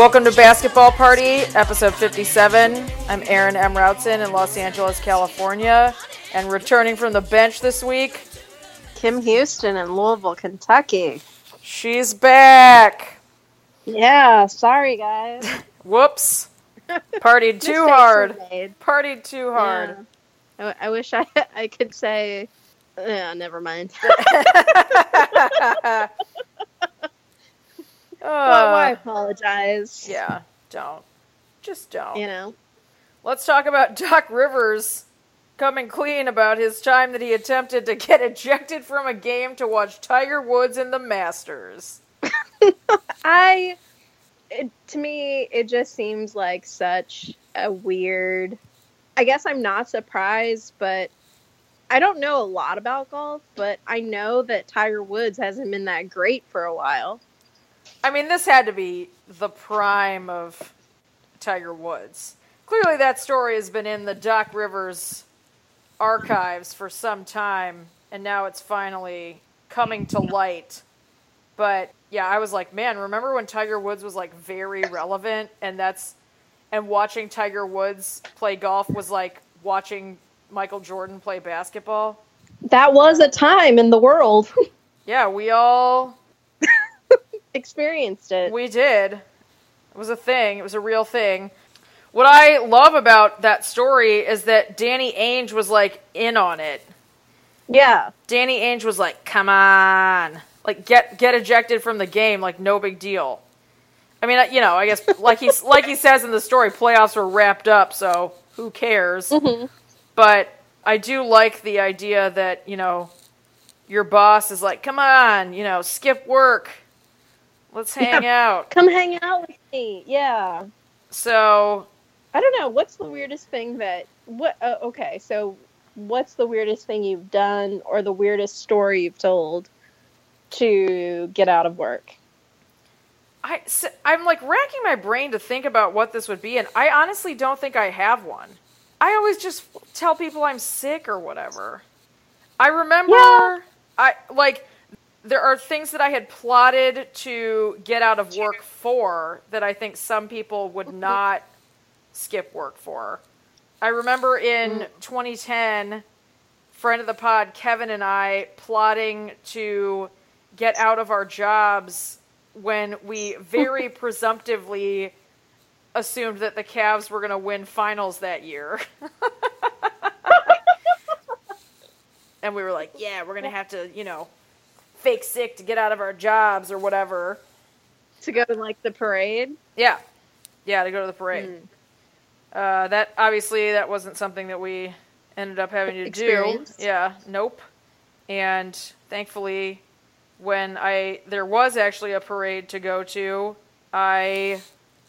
Welcome to Basketball Party, episode 57. I'm Aaron M. Routson in Los Angeles, California. And returning from the bench this week, Kim Houston in Louisville, Kentucky. she's back. Yeah, sorry guys. Whoops. Partied too hard. Partied too hard. Yeah. I, I wish I I could say. Yeah, never mind. Well, why Uh, apologize? yeah, don't. Just don't. You know. Let's talk about Doc Rivers coming clean about his time that he attempted to get ejected from a game to watch Tiger Woods in the Masters. I. It, to me, it just seems like such a weird. I guess I'm not surprised, but I don't know a lot about golf, but I know that Tiger Woods hasn't been that great for a while. I mean, this had to be the prime of Tiger Woods. Clearly, that story has been in the Doc Rivers archives for some time, and now it's finally coming to light. But yeah, I was like, man, remember when Tiger Woods was like very relevant, and that's and watching Tiger Woods play golf was like watching Michael Jordan play basketball. That was a time in the world. Yeah, we all Experienced it. We did. It was a thing. It was a real thing. What I love about that story is that Danny Ainge was like in on it. yeah. Danny Ainge was like, "Come on, like get get ejected from the game, like no big deal." I mean, uh, you know, I guess like he's like he says in the story, playoffs were wrapped up, so who cares? Mm-hmm. But I do like the idea that you know your boss is like, "Come on, you know, skip work, let's hang out." Come hang out with me. Yeah. So I don't know. What's the weirdest thing that what? Uh, okay, so what's the weirdest thing you've done, or the weirdest story you've told to get out of work? I I'm like racking my brain to think about what this would be, and I honestly don't think I have one. I always just tell people I'm sick or whatever. I remember, Yeah. I like there are things that I had plotted to get out of work for that I think some people would not skip work for. I remember in mm. 2010, friend of the pod Kevin and I plotting to get out of our jobs when we very presumptively assumed that the Cavs were going to win finals that year. and we were like, yeah, we're going to have to, you know, fake sick to get out of our jobs or whatever. To go to like the parade? Yeah. Yeah, to go to the parade. Uh, that obviously that wasn't something that we ended up having to do. Yeah, nope. And thankfully when I there was actually a parade to go to, I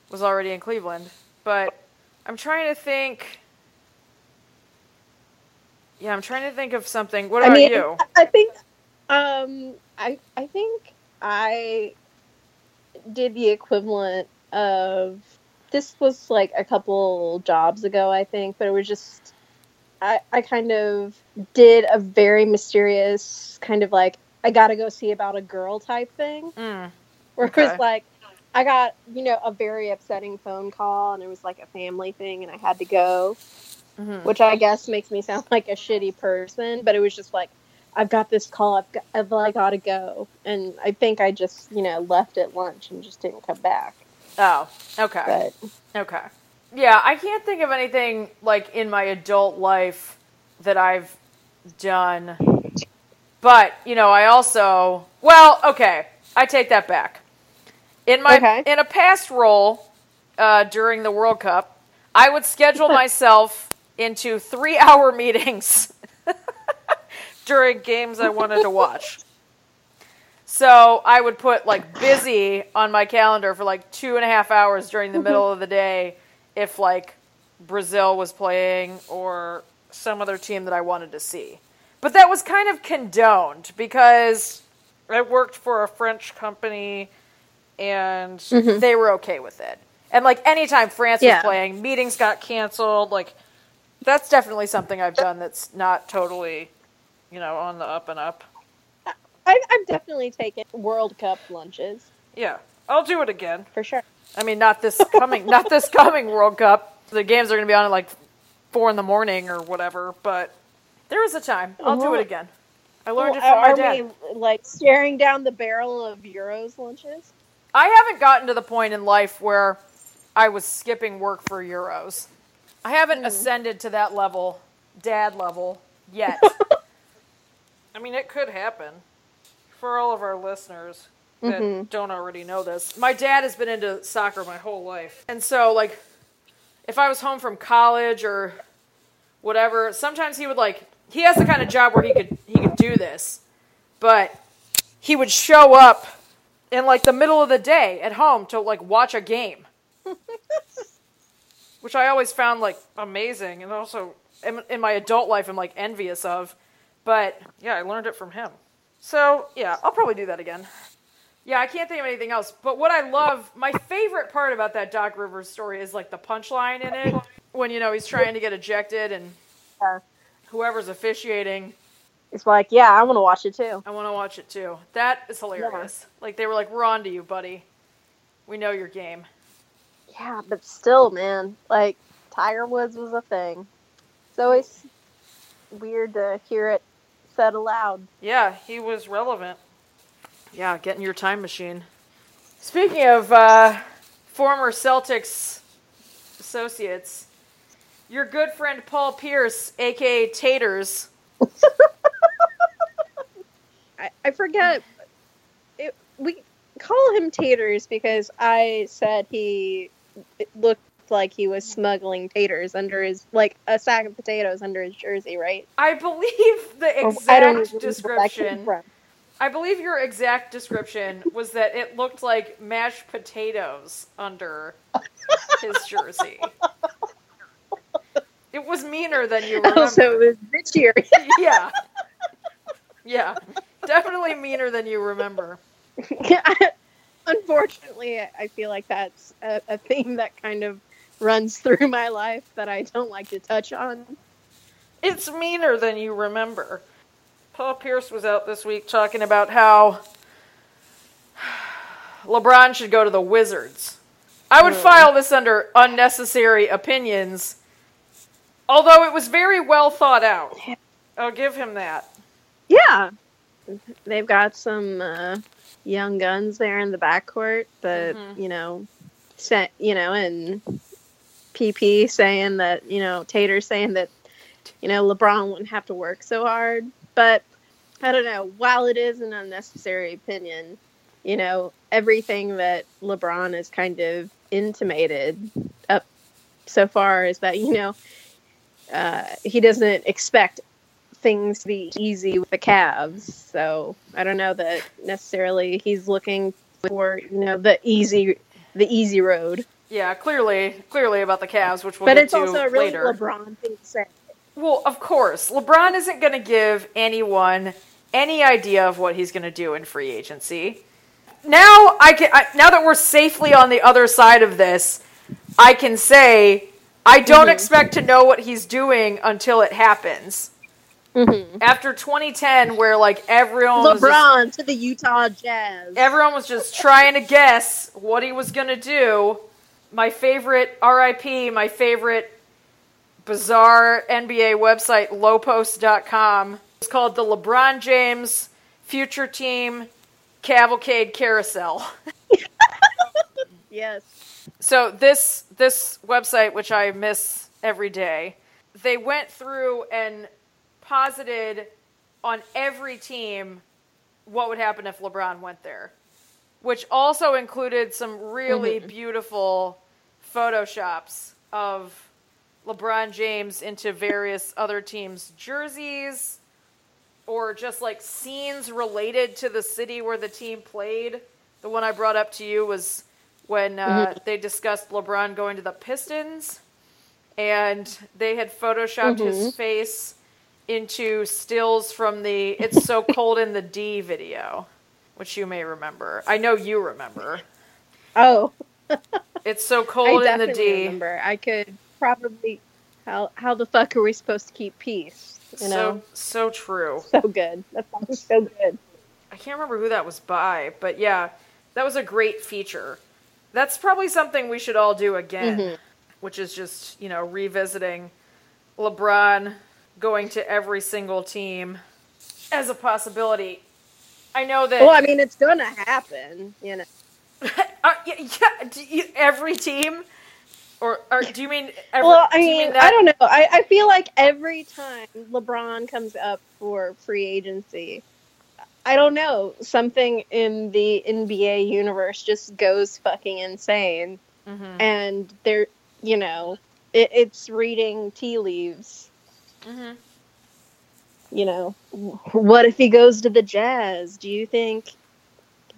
was already in Cleveland. But I'm trying to think Yeah, I'm trying to think of something. What about I mean, you? I think, um, I I think I did the equivalent of this was like a couple jobs ago, I think, but it was just I I kind of did a very mysterious kind of like I got to go see about a girl type thing, Mm, where it was like I got you know a very upsetting phone call, and it was like a family thing, and I had to go mhm. which I guess makes me sound like a shitty person, but it was just like, I've got this call, I've got, I've like, got to go, and I think I just, you know, left at lunch and just didn't come back. Oh, okay. But Okay. Yeah, I can't think of anything like in my adult life that I've done. But, you know, I also well, okay, I take that back. In my Okay. in a past role uh, during the World Cup, I would schedule myself into 3-hour meetings during games I wanted to watch. So I would put like busy on my calendar for like two and a half hours during the mm-hmm. middle of the day if like Brazil was playing or some other team that I wanted to see. But that was kind of condoned because I worked for a French company and mm-hmm. they were okay with it. And like anytime France Yeah. was playing, meetings got canceled. Like that's definitely something I've uh, done that's not totally, you know, on the up and up. I, I've definitely taken World Cup lunches Yeah, I'll do it again. for sure. I mean, not this coming, not this coming World Cup. The games are going to be on at like four in the morning or whatever. But there is a time. I'll do it again. I learned it Well, from my are dad. we like staring down the barrel of Euros lunches? I haven't gotten to the point in life where I was skipping work for euros. I haven't hmm. ascended to that level, dad level, yet. I mean, it could happen. For all of our listeners that mm-hmm. don't already know this, my dad has been into soccer my whole life. And so, like, if I was home from college or whatever, sometimes he would, like, he has the kind of job where he could he could do this, but he would show up in like the middle of the day at home to like watch a game, which I always found like amazing, and also in, in my adult life I'm like envious of. But yeah, I learned it from him. So yeah, I'll probably do that again. Yeah, I can't think of anything else. But what I love, my favorite part about that Doc Rivers story is like the punchline in it when you know he's trying to get ejected and whoever's officiating It's like, yeah, I want to watch it too. I want to watch it too. That is hilarious. Like they were like, "We're on to you, buddy. We know your game." Yeah, but still, man, like Tiger Woods was a thing. It's always weird to hear it said aloud. Yeah, he was relevant. Yeah, get in your time machine. Speaking of uh, former Celtics associates, your good friend Paul Pierce, aka Taters. I, I forget. It, we call him Taters because I said he it looked like he was smuggling taters under his like a sack of potatoes under his jersey, right? I believe the oh, I exact even remember where that came description. I believe your exact description was that it looked like mashed potatoes under his jersey. It was meaner than you remember. Also, it was bitchier. yeah. Yeah. Definitely meaner than you remember. Unfortunately, I feel like that's a, a theme that kind of runs through my life that I don't like to touch on. It's meaner than you remember. Paul Pierce was out this week talking about how LeBron should go to the Wizards. I would file this under unnecessary opinions, although it was very well thought out. I'll give him that. Yeah, they've got some uh, young guns there in the backcourt, but Mhm. you know, set you know, and PP saying that you know Tater saying that you know LeBron wouldn't have to work so hard, but I don't know. While it is an unnecessary opinion, you know everything that LeBron has kind of intimated up so far is that you know uh, he doesn't expect things to be easy with the Cavs. So I don't know that necessarily he's looking for you know the easy the easy road. Yeah, clearly, clearly about the Cavs, which we'll but get it's also a really later. LeBron thing to say. Well, of course, LeBron isn't going to give anyone any idea of what he's going to do in free agency. Now I can I, now that we're safely on the other side of this, I can say I don't Mhm. expect to know what he's doing until it happens. Mm-hmm. After 2010 where like everyone was just- LeBron to the Utah Jazz. everyone was just trying to guess what he was going to do. My favorite RIP, my favorite bizarre NBA website, lowpost.com. It's called the LeBron James Future Team Cavalcade Carousel. yes. So this this website, which I miss every day, they went through and posited on every team what would happen if LeBron went there, which also included some really mm-hmm. beautiful photoshops of LeBron James into various other teams' jerseys or just like scenes related to the city where the team played. The one I brought up to you was when uh, they discussed LeBron going to the Pistons, and they had photoshopped his face into stills from the "It's So Cold in the D" video, which you may remember. I know you remember. Oh, It's so cold in the D. I definitely D. remember. I could probably. How how the fuck are we supposed to keep peace? You know, So so true. so good. That song is so good. I can't remember who that was by, but yeah, that was a great feature. That's probably something we should all do again, Mhm. which is just, you know, revisiting LeBron going to every single team as a possibility. I know that Well, I mean, it's gonna happen, you know. yeah, you, every team or, or do you mean every, Well, I do mean I don't know. I, I feel like every time LeBron comes up for free agency, I don't know, something in the NBA universe just goes fucking insane. Mhm, And they're, you know, it, it's reading tea leaves. mhm. You know, what if he goes to the Jazz? Do you think,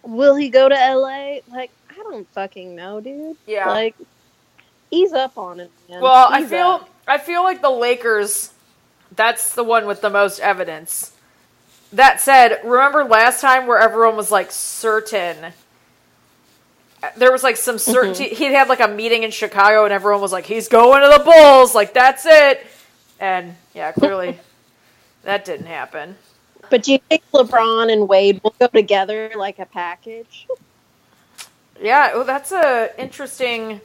will he go to LA? Like, I don't fucking know, dude. Yeah. Like, ease up on it, man. Well, I feel up. I feel like the Lakers. That's the one with the most evidence. That said, remember last time where everyone was like certain. There was like some certainty. Mm-hmm. He'd had like a meeting in Chicago, and everyone was like, "He's going to the Bulls." Like that's it. And yeah, clearly, that didn't happen. But do you think LeBron and Wade will go together like a package? Yeah, well, that's a interesting.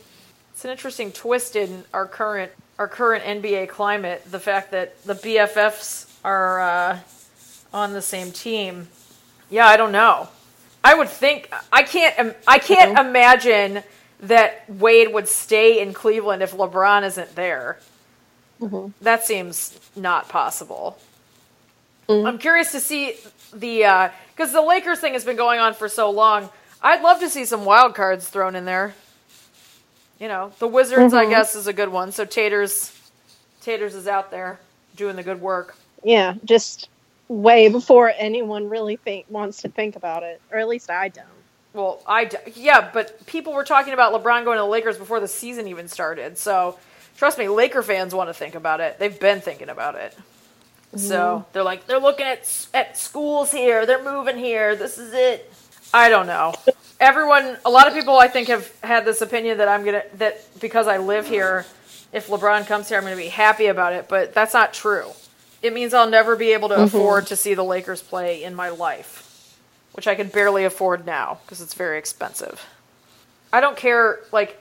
It's an interesting twist in our current our current NBA climate. The fact that the BFFs are uh, on the same team. Yeah, I don't know. I would think I can't. I can't imagine that Wade would stay in Cleveland if LeBron isn't there. Mhm. That seems not possible. Mhm. I'm curious to see the because the Lakers thing has been going on for so long. I'd love to see some wild cards thrown in there. You know, the Wizards, I Mhm. guess, is a good one. So Taters, Taters is out there doing the good work. Yeah, just way before anyone really think wants to think about it, or at least I don't. Well, I d- yeah, but people were talking about LeBron going to the Lakers before the season even started. So trust me, Laker fans want to think about it. They've been thinking about it. So they're like they're looking at at schools here. They're moving here. This is it. I don't know. Everyone, a lot of people, I think, have had this opinion that I'm gonna that because I live here, if LeBron comes here, I'm gonna be happy about it. But that's not true. It means I'll never be able to mm-hmm. afford to see the Lakers play in my life, which I can barely afford now because it's very expensive. I don't care. Like,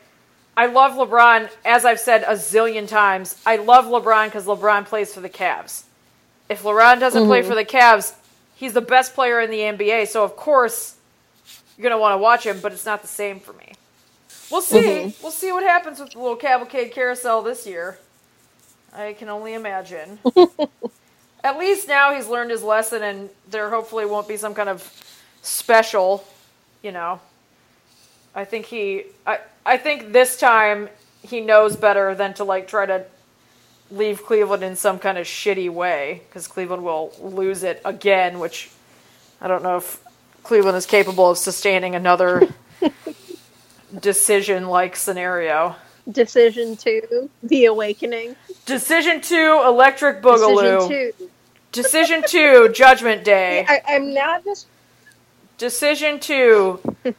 I love LeBron, as I've said a zillion times. I love LeBron because LeBron plays for the Cavs. If LeBron doesn't play mm-hmm. for the Cavs, he's the best player in the NBA. So of course you're gonna want to watch him, but it's not the same for me. We'll see. Mm-hmm. We'll see what happens with the little cavalcade carousel this year. I can only imagine. At least now he's learned his lesson, and there hopefully won't be some kind of special, you know. I think he, I, I think this time he knows better than to like try to leave Cleveland in some kind of shitty way because Cleveland will lose it again, which I don't know if Cleveland is capable of sustaining another decision like scenario. Decision two, The Awakening. Decision two, Electric Boogaloo. Decision two. Decision two, Judgment Day. I, I'm not just Decision two,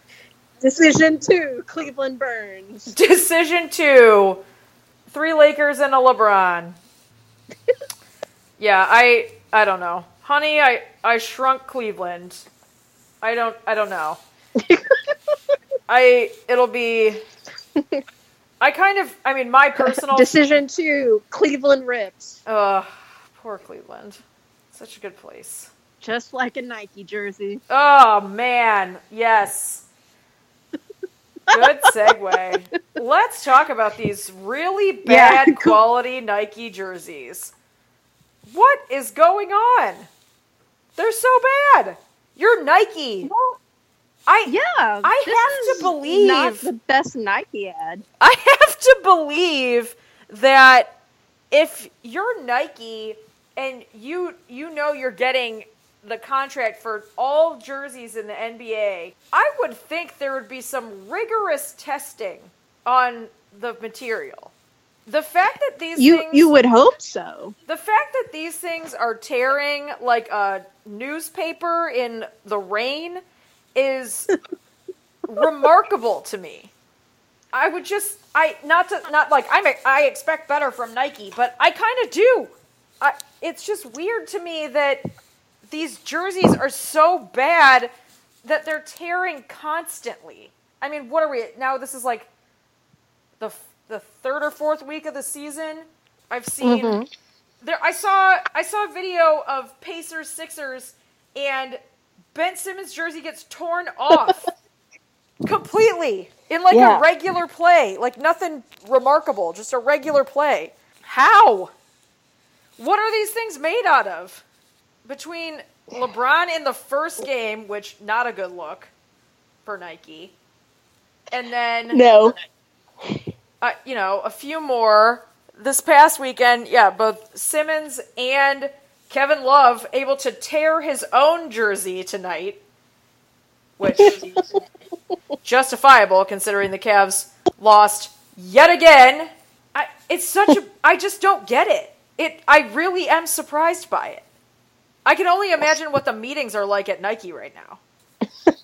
decision two. Cleveland Burns. Decision two, three Lakers and a LeBron. yeah, I I don't know, honey. I I shrunk Cleveland. I don't I don't know. I it'll be. I kind of I mean my personal. Decision to Cleveland Rips. Ugh, poor Cleveland. Such a good place. Just like a Nike jersey. Oh man, yes. Good segue. Let's talk about these really Yeah, bad cool. quality Nike jerseys. What is going on? They're so bad. You're Nike. I Yeah, I have to believe- not the best Nike ad. I have to believe that if you're Nike and you you know you're getting the contract for all jerseys in the NBA, I would think there would be some rigorous testing on the material. The fact that these You things you would hope so. the fact that these things are tearing like a newspaper in the rain is remarkable to me. I would just I not to not like I'm I expect better from Nike, but I kind of do. I, it's just weird to me that these jerseys are so bad that they're tearing constantly. I mean, what are we now? This is like the the third or fourth week of the season. I've seen Mm-hmm. there. I saw I saw a video of Pacers Sixers and Ben Simmons jersey gets torn off completely in like Yeah. a regular play, like nothing remarkable, just a regular play. How? What are these things made out of? Between LeBron in the first game, which not a good look for Nike, and then No. uh, you know, a few more this past weekend. Yeah, both Simmons and Kevin Love able to tear his own jersey tonight, which is justifiable considering the Cavs lost yet again. I, it's such a. I just don't get it. It. I really am surprised by it. I can only imagine what the meetings are like at Nike right now.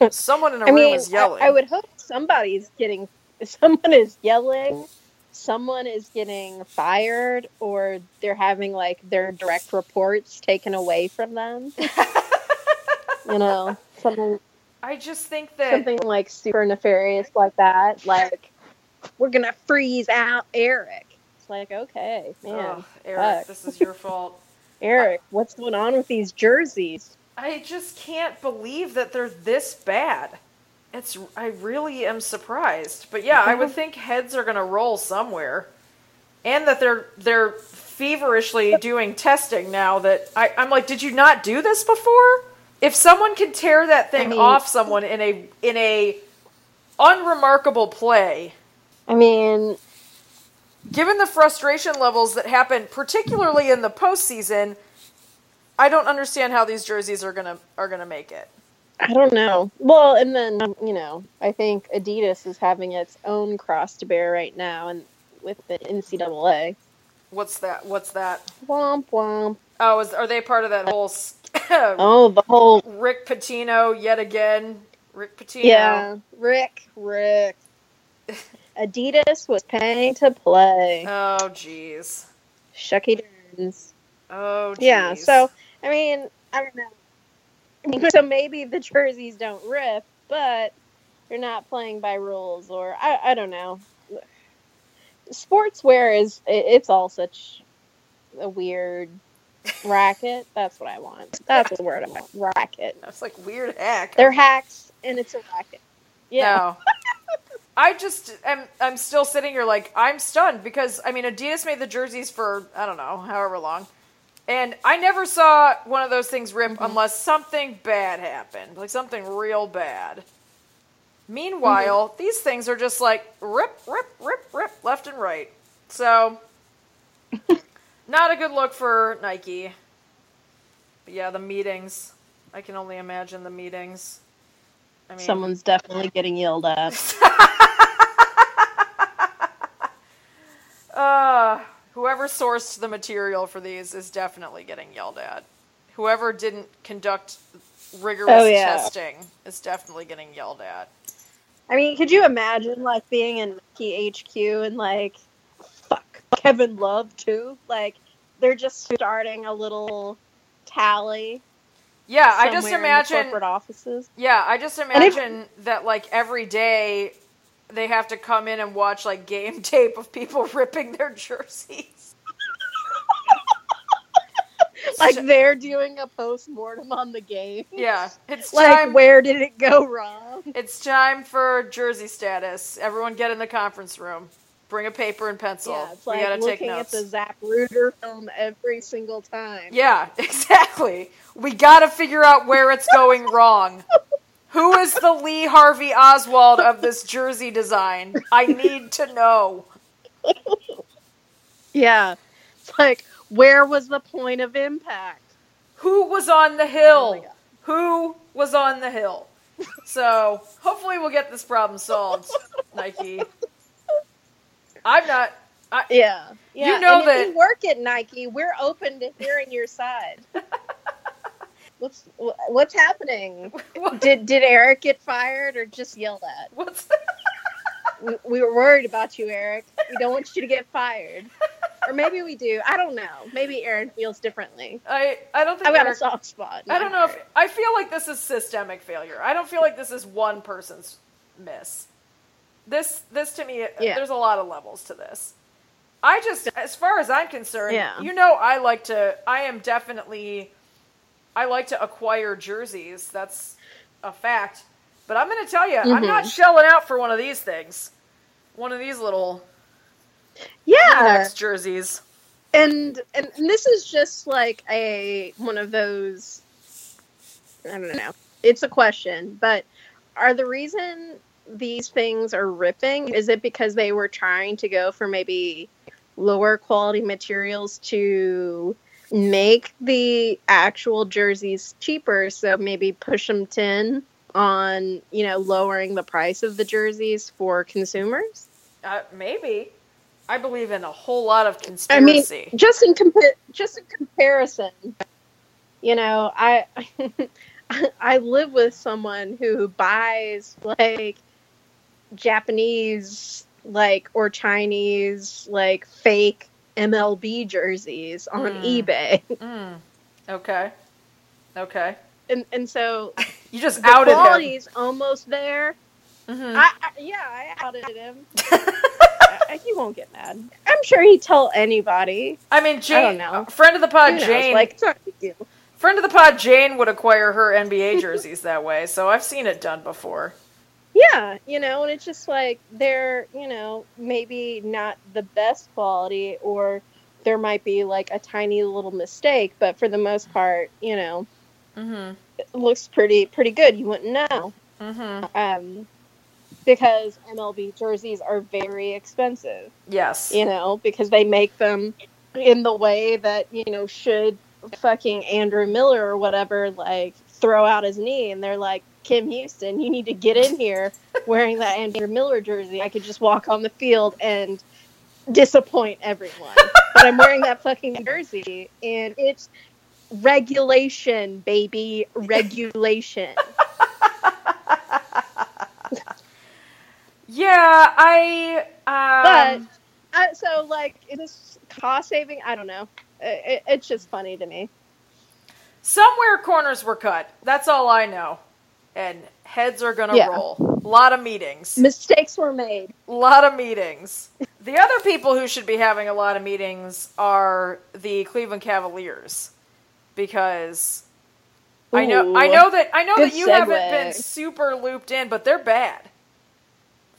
Someone in a I room mean, is yelling. I, I would hope somebody's getting, someone is yelling, someone is getting fired, or they're having like their direct reports taken away from them. you know, something I just think that something like super nefarious like that. Like, we're gonna freeze out Eric. It's like, okay, man, Ugh, Eric, fuck. this is your fault. Eric, what's going on with these jerseys? I just can't believe that they're this bad. It's I really am surprised. But yeah, I would think heads are going to roll somewhere. And that they're they're feverishly doing testing now that I, I'm like, did you not do this before? If someone can tear that thing I mean- off someone in a in a unremarkable play, I mean, given the frustration levels that happen, particularly in the postseason, I don't understand how these jerseys are gonna are gonna make it. I don't know. Well, and then you know, I think Adidas is having its own cross to bear right now, and with the NCAA. What's that? What's that? Womp womp. Oh, is, are they part of that whole Oh, the whole Rick Pitino yet again? Rick Pitino. yeah, Rick, Rick. Adidas was paying to play. Oh, jeez. Shucky Durns. Oh, jeez. Yeah. So I mean, I don't know. So maybe the jerseys don't rip, but they're not playing by rules, or I, I don't know. Sportswear is it, it's all such a weird racket. That's what I want. That's the word I want. Racket. that's like weird hack. They're hacks, and it's a racket. Yeah. No. I just am. I'm still sitting here like I'm stunned because I mean Adidas made the jerseys for I don't know however long, and I never saw one of those things rip Mm-hmm. unless something bad happened, like something real bad. Meanwhile, Mm-hmm. these things are just like rip, rip, rip, rip, left and right. So, not a good look for Nike. But yeah, the meetings. I can only imagine the meetings. I mean, Someone's definitely getting yelled at. Uh, whoever sourced the material for these is definitely getting yelled at. Whoever didn't conduct rigorous Oh, yeah. testing is definitely getting yelled at. I mean, could you imagine like being in Nike HQ and like, fuck, Kevin Love too? Like, they're just starting a little tally. Yeah, I just somewhere in the imagine. corporate offices. Yeah, I just if- imagine that like every day they have to come in and watch like game tape of people ripping their jerseys. Like they're doing a post mortem on the game. Yeah, it's Like, time. where did it go wrong? It's time for jersey status. Everyone get in the conference room. Bring a paper and pencil. Yeah, it's we gotta take notes. at the Zach Ruder film every single time. Yeah, exactly. We gotta figure out where it's going wrong. Who is the Lee Harvey Oswald of this jersey design? I need to know. Yeah. It's like, where was the point of impact? Who was on the Oh hill? God. Who was on the hill? So hopefully we'll get this problem solved, Nike. I'm not. I, Yeah. yeah. You know and that- if you work at Nike, we're open to hearing your side. what's what's happening? what, Did did Eric get fired or just yelled at? what's We, we were worried about you, Eric. We don't want you to get fired. or maybe we do. I don't know. Maybe Aaron feels differently. I I don't think I've got a soft spot. I don't know if. I feel like this is systemic failure. I don't feel like this is one person's miss. This this to me Yeah. there's a lot of levels to this. I just as far as I'm concerned, Yeah. you know I like to I am definitely I like to acquire jerseys. That's a fact. But I'm going to tell you, I'm Mm-hmm. not shelling out for one of these things. One of these little Yeah, next jerseys. and and this is just like a one of those. I don't know. It's a question, but are the reason these things are ripping is it because they were trying to go for maybe lower quality materials to make the actual jerseys cheaper so maybe push them 10 on you know lowering the price of the jerseys for consumers? Uh, maybe. I believe in a whole lot of conspiracy I mean, just in compa- just in comparison, you know, I I live with someone who buys like Japanese like or Chinese like fake MLB jerseys on Mm. eBay, Mm. Okay. Okay. and and so You just the outed him. almost there. Mhm. I, I, yeah, I outed him. I- he won't get mad. I'm sure he'd tell anybody. I mean, Jane, don't know. friend of the pod, Who knows? Jane, like it's not a big deal. friend of the pod, Jane would acquire her NBA jerseys that way. So I've seen it done before. Yeah, you know, and it's just like they're, you know, maybe not the best quality or there might be like a tiny little mistake, but for the most part, you know, Mm-hmm. it looks pretty pretty good. You wouldn't know. Mm-hmm. Um because MLB jerseys are very expensive, Yes. you know, because they make them in the way that, you know, should fucking Andrew Miller or whatever like throw out his knee and they're like Kim Houston, you need to get in here wearing that Andrew Miller jersey. I could just walk on the field and disappoint everyone. but I'm wearing that fucking jersey and it's regulation, baby, regulation. Yeah, I. Um, But uh, so like it is cost saving. I don't know. It, it, it's just funny to me. somewhere corners were cut. That's all I know. And heads are gonna Yeah. roll. A lot of meetings. Mistakes were made. A lot of meetings. The other people who should be having a lot of meetings are the Cleveland Cavaliers, because I know I know that I know that you haven't been super looped in, but they're bad.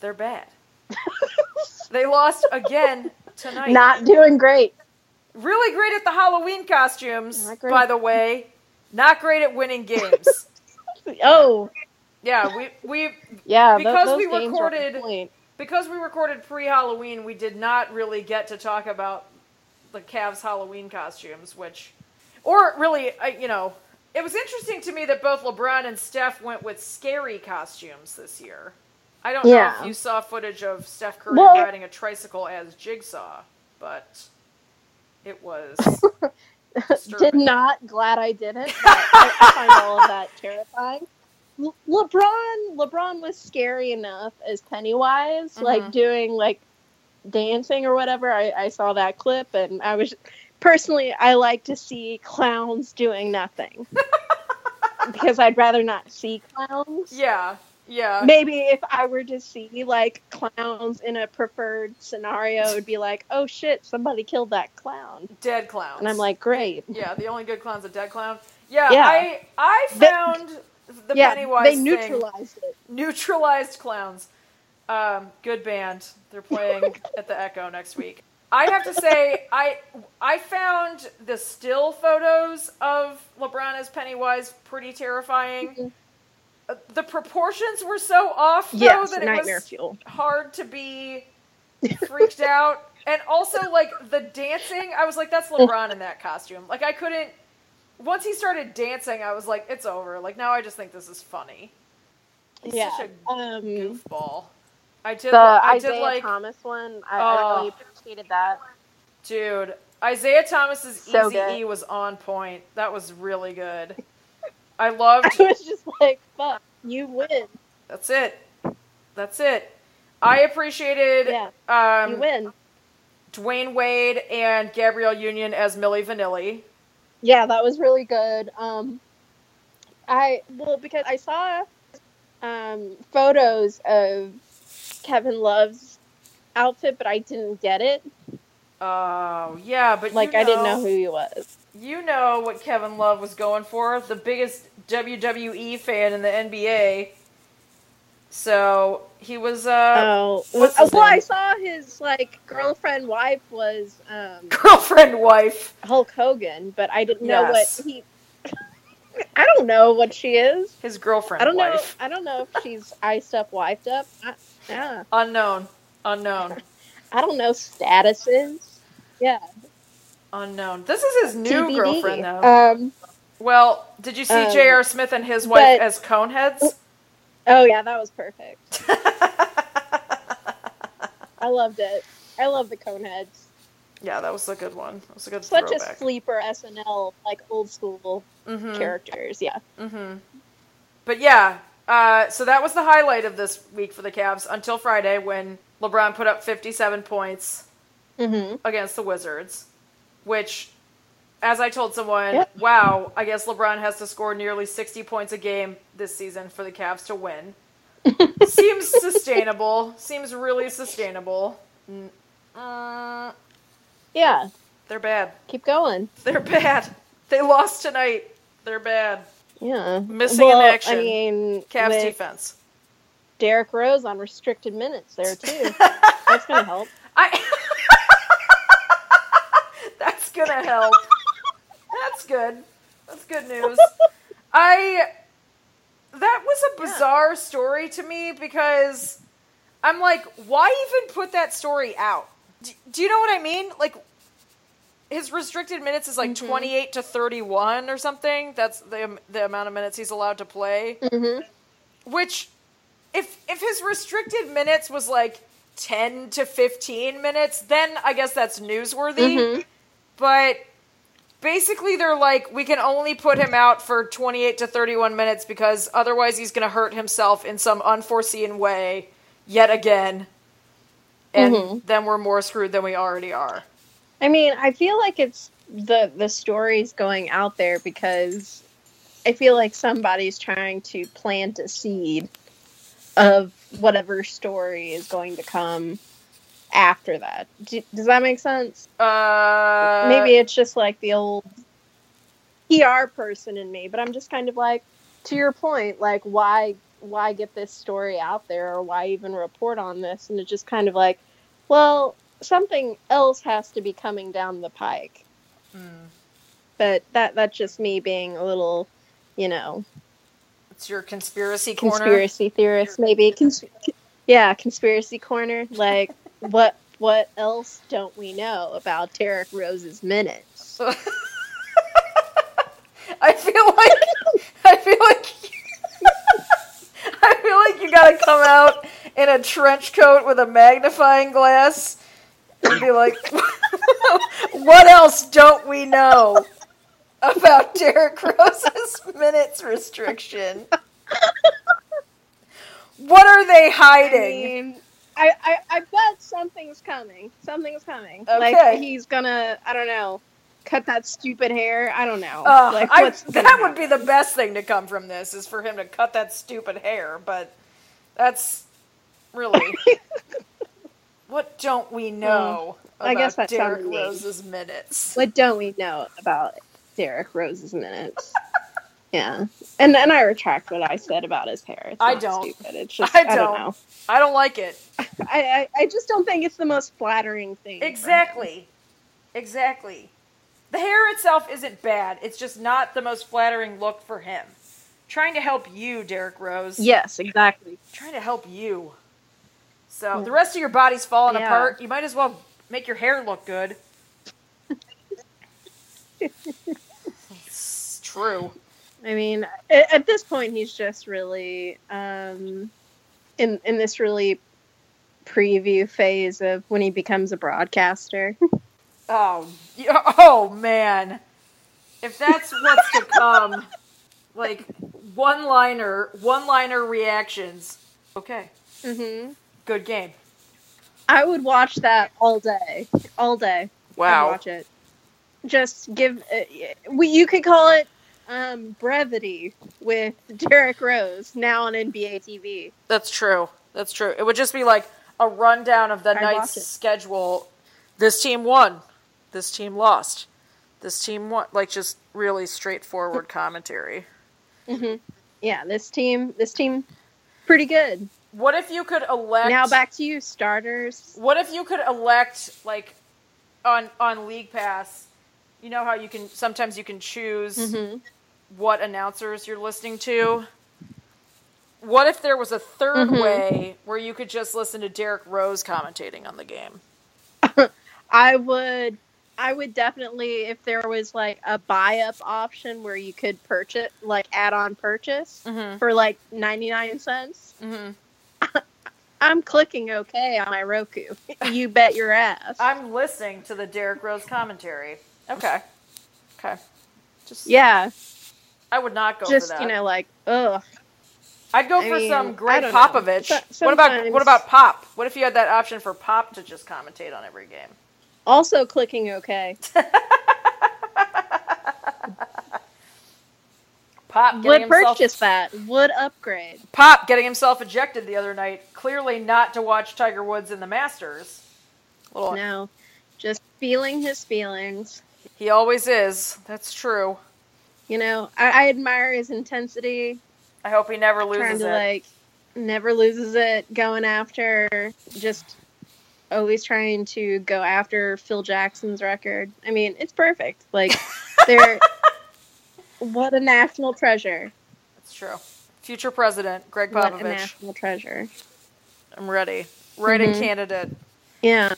They're bad. they lost again tonight. Not doing great. really great at the Halloween costumes, by the way. Not great at winning games. Oh, yeah, we we yeah. Because those we recorded- because we recorded pre-Halloween, we did not really get to talk about the Cavs Halloween costumes, which, or really, I, you know, it was interesting to me that both LeBron and Steph went with scary costumes this year. I don't know if you saw footage of Steph Curry Well- riding a tricycle as Jigsaw, but it was Did not. Glad I didn't. I, find all of that terrifying. Le- LeBron, LeBron was scary enough as Pennywise, like Mhm. doing like dancing or whatever. I, I saw that clip, and I was personally, I like to see clowns doing nothing because I'd rather not see clowns. Yeah, yeah. Maybe if I were to see like clowns in a preferred scenario, it would be like, oh shit, somebody killed that clown, Dead clown. and I'm like, great. Yeah, the only good clown's a dead clown. Yeah, Yeah. I I They- found the yeah, Pennywise they thing- neutralized it. neutralized clowns. Um, good band. They're playing at the Echo next week. I have to say, I I found the still photos of LeBron as Pennywise pretty terrifying. Uh, The proportions were so off, though, Yes, that it was fuel. hard to be freaked out. And also, like the dancing, I was like, "That's LeBron in that costume." Like, I couldn't. Once he started dancing, I was like, "It's over." Like now, I just think this is funny. He's yeah. such a Um, goofball. I did. the I Isaiah did like, Thomas one, I, I Oh. really appreciated that. dude. Isaiah Thomas's So Easy. E was on point. That was really good. I loved. I was just like, "Fuck, you win, That's it. That's it. I appreciated Yeah, um, you win." Dwyane Wade and Gabrielle Union as Milli Vanilli. Yeah, that was really good. Um, I well because I saw um, photos of Kevin Love's outfit, but I didn't get it. Oh yeah, but Like you I didn't know- know who he was. You know what Kevin Love was going for, the biggest WWE fan in the NBA. So he was uh oh, well, well, I saw his like girlfriend wife was um, girlfriend wife. Hulk Hogan, but I didn't know Yes. what he. I don't know what she is. His girlfriend I don't know. I don't know if she's iced up, wiped up. I, yeah, Unknown. Unknown. I don't know statuses. Yeah, Unknown. This is his new TBD. girlfriend though. Um. well, did you see um, J.R. Smith and his wife but- as coneheads? Oh yeah, that was perfect. I loved it. I love the Coneheads. yeah, that was a good one. That was a good Such a sleeper SNL, like old school Mhm. characters. Yeah. Mm-hmm. But yeah, uh, so that was the highlight of this week for the Cavs until Friday when LeBron put up 57 points Mm-hmm. against the Wizards, which, as I told someone, Yep. wow, I guess LeBron has to score nearly 60 points a game this season for the Cavs to win. Seems sustainable. Seems really sustainable. Uh, Yeah. they're bad. Keep going. They're bad. They lost tonight. They're bad. Yeah. Missing in action. I mean, Cavs defense. Derrick Rose on restricted minutes there too. That's gonna help. I. Gonna help. That's good. That's good news. I. That was a bizarre story to me because I'm like, why even put that story out? Do, do you know what I mean? Like, his restricted minutes is like 28 to 31 or something. That's the the amount of minutes he's allowed to play. Mm-hmm. Which, if if his restricted minutes was like ten to fifteen minutes, then I guess that's newsworthy. Mhm. But basically, they're like, we can only put him out for twenty eight to thirty one minutes because otherwise he's going to hurt himself in some unforeseen way yet again, and Mhm. then we're more screwed than we already are. I mean, I feel like it's the the story's going out there because I feel like somebody's trying to plant a seed of whatever story is going to come after that. Do, does that make sense? Uh, Maybe it's just like the old PR person in me, but I'm just kind of like, to your point, like why why get this story out there or why even report on this? And it's just kind of like, well, something else has to be coming down the pike. Hmm. But that that's just me being a little, you know, it's your conspiracy corner. conspiracy theorist maybe. Cons- yeah, conspiracy corner. Like what what else don't we know about Derrick Rose's minutes? I feel like I feel like I feel like you gotta come out in a trench coat with a magnifying glass and be like, "What else don't we know about Derrick Rose's minutes restriction? What are they I hiding?" mean, I, I, I bet something's coming. Something's coming. Okay. Like he's gonna, I don't know, cut that stupid hair. I don't know. Ugh, like I- that would be the best thing to come from this is for him to cut that stupid hair, but that's really what don't we know I about guess that Derrick. Rose's minutes? What don't we know about Derrick Rose's minutes? yeah, and and I retract what I said about his hair. It's I don't. Stupid. It's just I I don't, don't. know. I don't like it. I, I I just don't think it's the most flattering thing. Exactly. Exactly. The hair itself isn't bad. It's just not the most flattering look for him. Trying to help you, Derrick Rose. Yes, exactly. Trying to help you. So Yeah. the rest of your body's falling Yeah. apart. You might as well make your hair look good. it's true. I mean, at, at this point, he's just really um, in in this really preview phase of when he becomes a broadcaster. Oh, oh man. If that's what's to come, like one-liner, one-liner reactions. Okay, mm-hmm. good game. I would watch that all day, all day. I'd Wow. watch it. Just give. Uh, we, you could call it um, brevity with Derrick Rose now on NBA TV. That's true. That's true. It would just be like a rundown of the I'd night's schedule. This team won. This team lost. This team won. Like just really straightforward commentary. hmm Yeah, this team, this team, pretty good. What if you could elect Now back to you, starters. What if you could elect like on on League Pass? You know how you can sometimes you can choose hmm what announcers you're listening to. What if there was a 3rd Mhm. way where you could just listen to Derrick Rose commentating on the game? I would, I would definitely if there was like a buy up option where you could purchase, like add on purchase Mm-hmm. for like ninety nine cents. Mm-hmm. I'm clicking OK on my Roku. you bet your ass. I'm listening to the Derrick Rose commentary. Okay. Okay. Just yeah, I would not go just for that. you know, like ugh. I'd go I for mean, some Greg. Popovich. What about what about Pop? What if you had that option for Pop to just commentate on every game? Also clicking OK. Pop getting Would himself purchase that. Would upgrade. Pop getting himself ejected the other night, clearly not to watch Tiger Woods in the Masters. Little, No, just feeling his feelings. he always is. That's true. You know, I, I admire his intensity. I hope he never trying loses to it. like never loses it going after just always trying to go after Phil Jackson's record. I mean, it's perfect. Like they're what a national treasure. That's true. Future president Greg What a Popovich. national treasure. I'm ready. Writing Mhm. candidate. Yeah.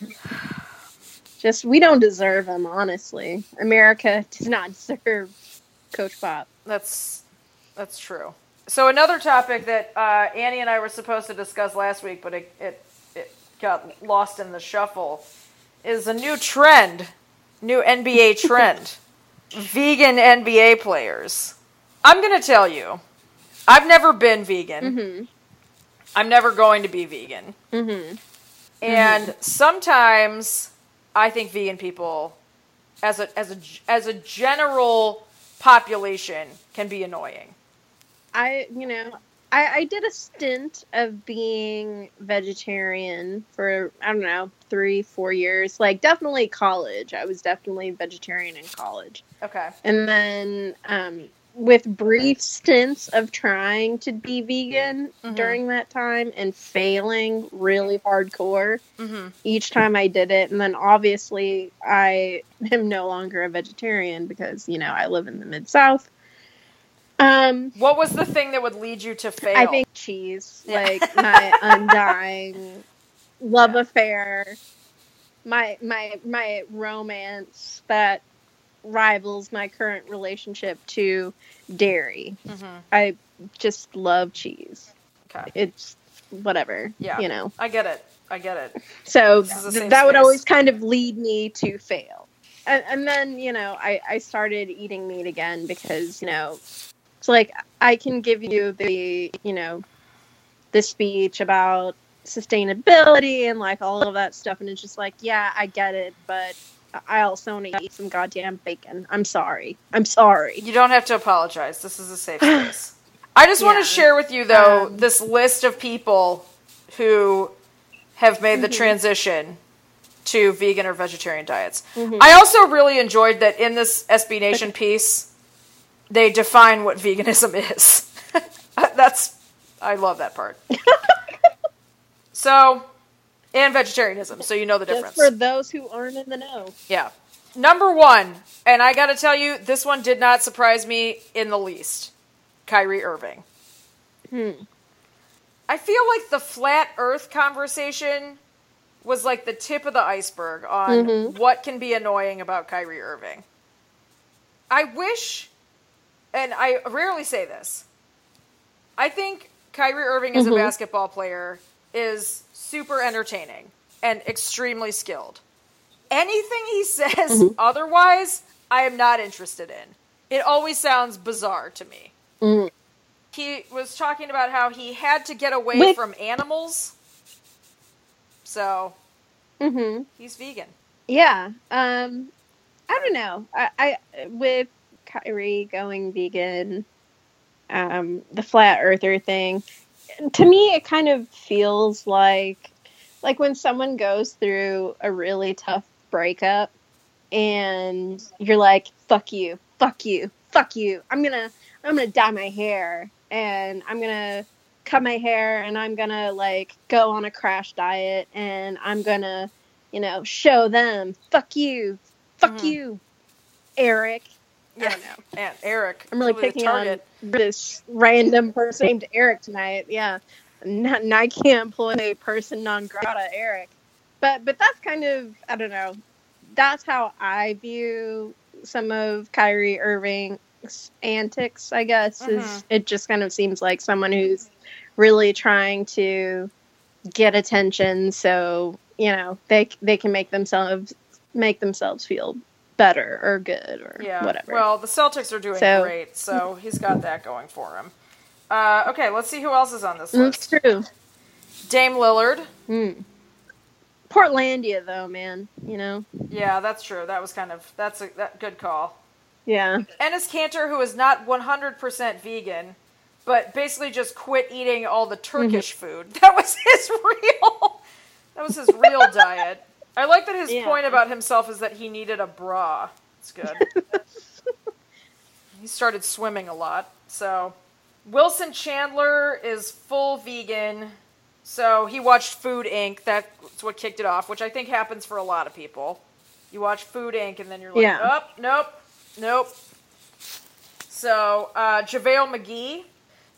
Just we don't deserve him, honestly. America does not deserve Coach Pop. That's that's true. So another topic that uh, Annie and I were supposed to discuss last week, but it, it it got lost in the shuffle, is a new trend, new NBA trend, vegan NBA players. I'm gonna tell you, I've never been vegan. Mm-hmm. I'm never going to be vegan, Mm-hmm. and sometimes I think vegan people, as a as a as a general population, can be annoying. I, you know, I, I did a stint of being vegetarian for, I don't know, three, four years. Like, definitely college. I was definitely vegetarian in college. Okay. And then, um, with brief stints of trying to be vegan Mhm. during that time and failing really hardcore Mm-hmm. each time I did it. And then obviously, I am no longer a vegetarian because, you know, I live in the Mid South. Um, What was the thing that would lead you to fail? I think cheese, Yeah. like my undying love affair, my my my romance that rivals my current relationship to dairy. Mhm. I just love cheese. Okay. It's whatever, Yeah. you know. I get it. I get it. So This is the th- that would always kind of lead me to fail. And, and then, you know, I, I started eating meat again because, you know, it's like I can give you the, you know, the speech about sustainability and like all of that stuff. And it's just like, yeah, I get it. But I also want to eat some goddamn bacon. I'm sorry. I'm sorry. You don't have to apologize. This is a safe space. I just want Yeah. to share with you, though, Um, this list of people who have made the Mhm. transition to vegan or vegetarian diets. Mhm. I also really enjoyed that in this SB Nation piece, they define what veganism is. That's, I love that part. so, and vegetarianism, so you know the Just difference. for those who aren't in the know. Yeah. Number one, and I gotta tell you, this one did not surprise me in the least. Kyrie Irving. Hmm. I feel like the flat earth conversation was like the tip of the iceberg on Mhm. what can be annoying about Kyrie Irving. I wish, and I rarely say this, I think Kyrie Irving as a Mhm. basketball player is super entertaining and extremely skilled. Anything he says Mhm. otherwise, I am not interested in. It always sounds bizarre to me. Mm. He was talking about how he had to get away With- from animals. So, Mm-hmm. He's vegan. Yeah. Um, I don't know. I, I with Kyrie going vegan, um, the flat earther thing. To me, it kind of feels like like when someone goes through a really tough breakup, and you're like, "Fuck you, fuck you, fuck you." I'm gonna I'm gonna dye my hair, and I'm gonna cut my hair, and I'm gonna like go on a crash diet, and I'm gonna you know, show them, fuck you, fuck Mhm. you, Eric. Yeah. And Eric. I'm really picking on this random person named Eric tonight. Yeah, N- and I can't employ a person non grata, Eric. But but that's kind of I don't know. That's how I view some of Kyrie Irving's antics. I guess Mhm. is it just kind of seems like someone who's really trying to get attention, so you know they they can make themselves make themselves feel better or good or Yeah. whatever. Well, the Celtics are doing So- great, so he's got that going for him. Uh, okay, let's see who else is on this That's list. true. Dame Lillard. Mm. Portlandia, though, man. You know. Yeah, that's true. That was kind of that's a that, good call. Yeah. Enes Kanter, who is not 100% vegan, but basically just quit eating all the Turkish Mm-hmm. food. That was his real. That was his real diet. I like that his Yeah. point about himself is that he needed a bra. It's good. he started swimming a lot. So Wilson Chandler is full vegan. So he watched Food Inc. That's what kicked it off, which I think happens for a lot of people. You watch Food Inc. and then you're like, Yeah. oh, nope, nope. So uh, JaVale McGee.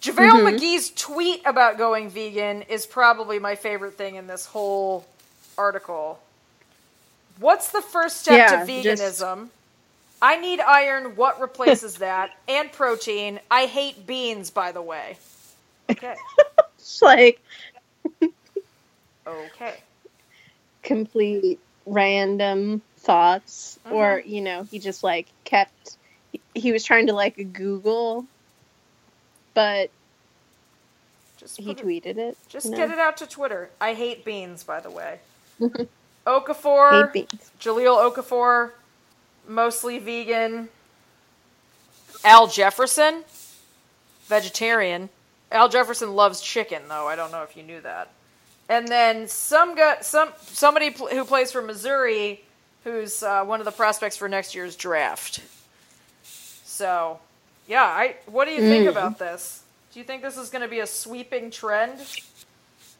JaVale Mhm. McGee's tweet about going vegan is probably my favorite thing in this whole article. What's the first step Yeah, to just- veganism? I need iron. What replaces that? And protein. I hate beans, by the way. Okay. It's like Okay. complete random thoughts, Mhm. or you know, he just like kept. He, was trying to like Google, but Just he put it- tweeted it. Just know? get it out to Twitter. I hate beans, by the way. Okafor. Jahlil Okafor, mostly vegan. Al Jefferson, vegetarian. Al Jefferson loves chicken, though. I don't know if you knew that. And then some guy, some somebody pl- who plays for Missouri, who's uh, one of the prospects for next year's draft. So, yeah, I. What do you think Mm. about this? Do you think this is going to be a sweeping trend?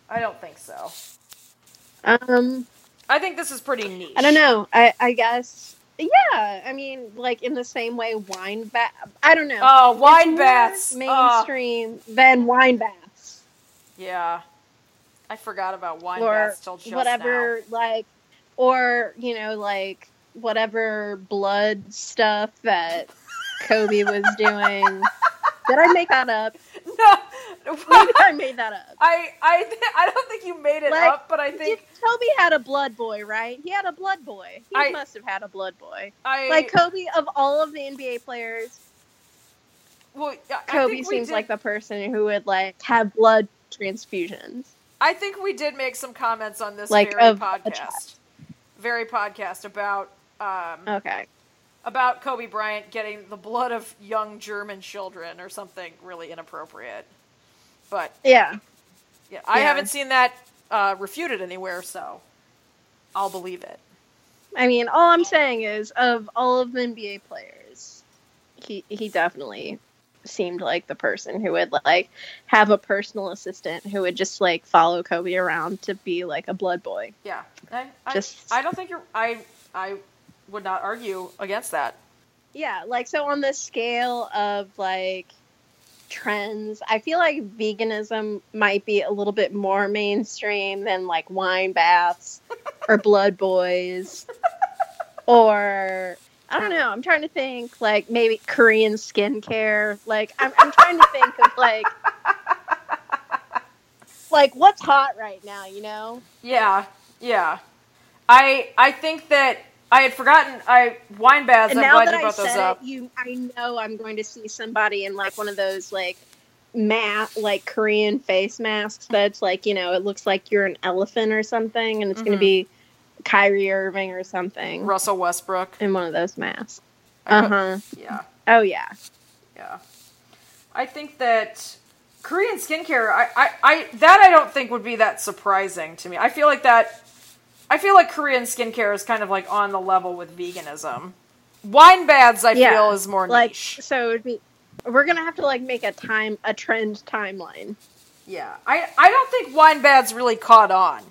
I don't think so. Um, I think this is pretty neat. I don't know. I I guess. Yeah, I mean, like in the same way, wine bath. I don't know. Oh, wine baths. Mainstream than wine baths yeah. I forgot about wine or baths till just whatever, like, or you know, like whatever blood stuff that Kobe was doing. Did I make that up? No, I made that up. I I th- I don't think you made it Like, up, but I think Kobe had a blood boy, right? He had a blood boy. He I- must have had a blood boy. I Like Kobe, of all of the NBA players, well, Kobe seems did- like the person who would like have blood transfusions. I think we did make some comments on this Like, very podcast, very podcast about um, Okay. About Kobe Bryant getting the blood of young German children or something really inappropriate. But Yeah. yeah, I Yeah. haven't seen that uh, refuted anywhere, so I'll believe it. I mean, all I'm saying is, of all of the NBA players, he he definitely seemed like the person who would like have a personal assistant who would just like follow Kobe around to be like a blood boy. Yeah, I, I, Just- I don't think you're. I I would not argue against that. Yeah, like so on the scale of like trends, I feel like veganism might be a little bit more mainstream than like wine baths or blood boys or I don't know. I'm trying to think like maybe Korean skincare. Like I'm, I'm trying to think of like like what's hot right now, you know? Yeah, yeah. I I think that I had forgotten. I wine baths. and I'm now glad that you I brought those said up. it, you, I know I'm going to see somebody in like one of those like mat like Korean face masks that's like you know it looks like you're an elephant or something, and it's going Mhm. to be Kyrie Irving or something Russell Westbrook. in one of those masks. Uh huh. Yeah, Oh yeah. yeah. I think that Korean skincare. I, I, I that I don't think would be that surprising to me. I feel like that. I feel like Korean skincare is kind of like on the level with veganism. Wine baths, I Yeah, feel, is more Like niche. so, it'd be. We're gonna have to like make a time a trend timeline. Yeah, I I don't think wine baths really caught on.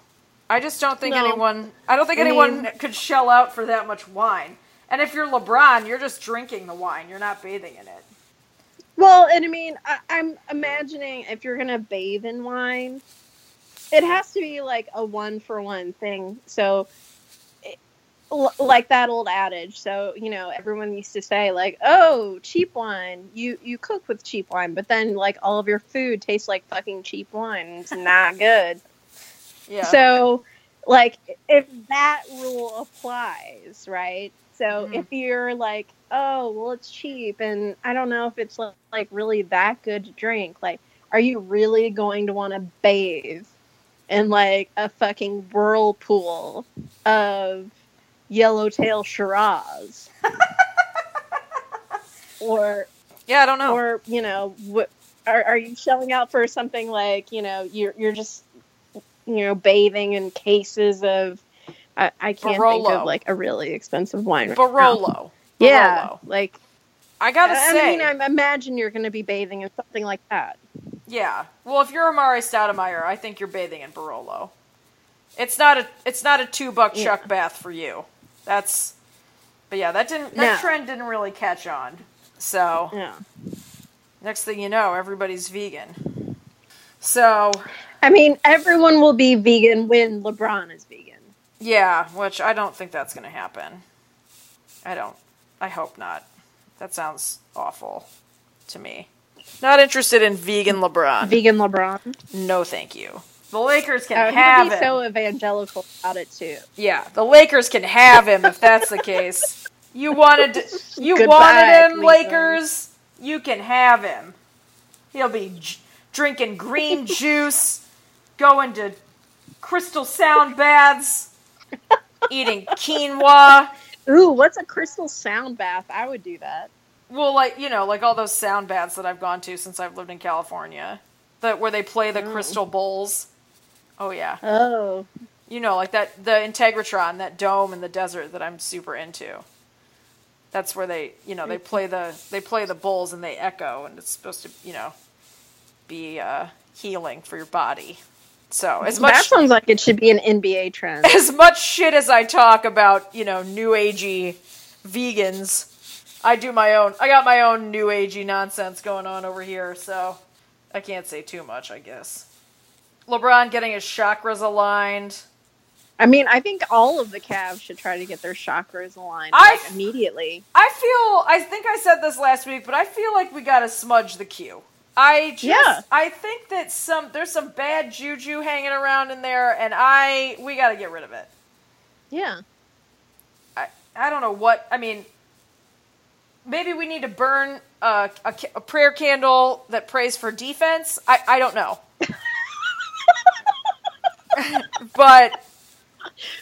I just don't think No. anyone. I don't think I anyone mean- could shell out for that much wine. And if you're LeBron, you're just drinking the wine. You're not bathing in it. Well, and I mean, I, I'm imagining if you're gonna bathe in wine, it has to be like a one for one thing. So, it, l- like that old adage. So you know, everyone used to say like, "Oh, cheap wine. You you cook with cheap wine, but then like all of your food tastes like fucking cheap wine. It's not good." Yeah. So, like, if that rule applies, right? So, Mhm. if you're like, oh, well, it's cheap, and I don't know if it's like really that good to drink, like, are you really going to want to bathe in like a fucking whirlpool of yellowtail Shiraz? or yeah, I don't know. or you know what are, are you shelling out for something like you know you're you're just you know bathing in cases of I, I can't think of like a really expensive wine right now. Barolo. yeah Barolo. like I gotta I, say, I mean I imagine you're going to be bathing in something like that yeah. Well, if you're Amar'e Stoudemire, I think you're bathing in Barolo. It's not a it's not a two buck Yeah. chuck bath for you. That's, but yeah, that didn't that No. trend didn't really catch on. So yeah next thing you know, everybody's vegan. So I mean everyone will be vegan when LeBron is vegan yeah, which I don't think that's gonna happen. I don't. I hope not. That sounds awful to me. Not interested in vegan LeBron. vegan LeBron No, thank you. The Lakers can oh, have he'll be him. so evangelical about it too Yeah, the Lakers can have him if that's the case. You wanted you Goodbye, wanted him. Lakers. You can have him. He'll be j- drinking green juice, going to crystal sound baths, eating quinoa. ooh what's a crystal sound bath I would do that Well, like you know, like all those sound baths that I've gone to since I've lived in California, that where they play the crystal bowls. Oh yeah, oh you know, like that the Integratron, that dome in the desert that I'm super into. That's where they, you know, they play the they play the bowls and they echo, and it's supposed to, you know, be uh, healing for your body. So as much that sounds like it should be an NBA trend as much shit as I talk about, you know, new agey vegans, I do my own. I got my own new agey nonsense going on over here, so I can't say too much, I guess. LeBron getting his chakras aligned. I mean, I think all of the Cavs should try to get their chakras aligned I like, f- immediately. I feel. I think I said this last week, but I feel like we got to smudge the Q. I just. Yeah. I think that some there's some bad juju hanging around in there, and I we got to get rid of it. Yeah. I, I don't know what I mean. Maybe we need to burn a, a, a prayer candle that prays for defense. I, I don't know. but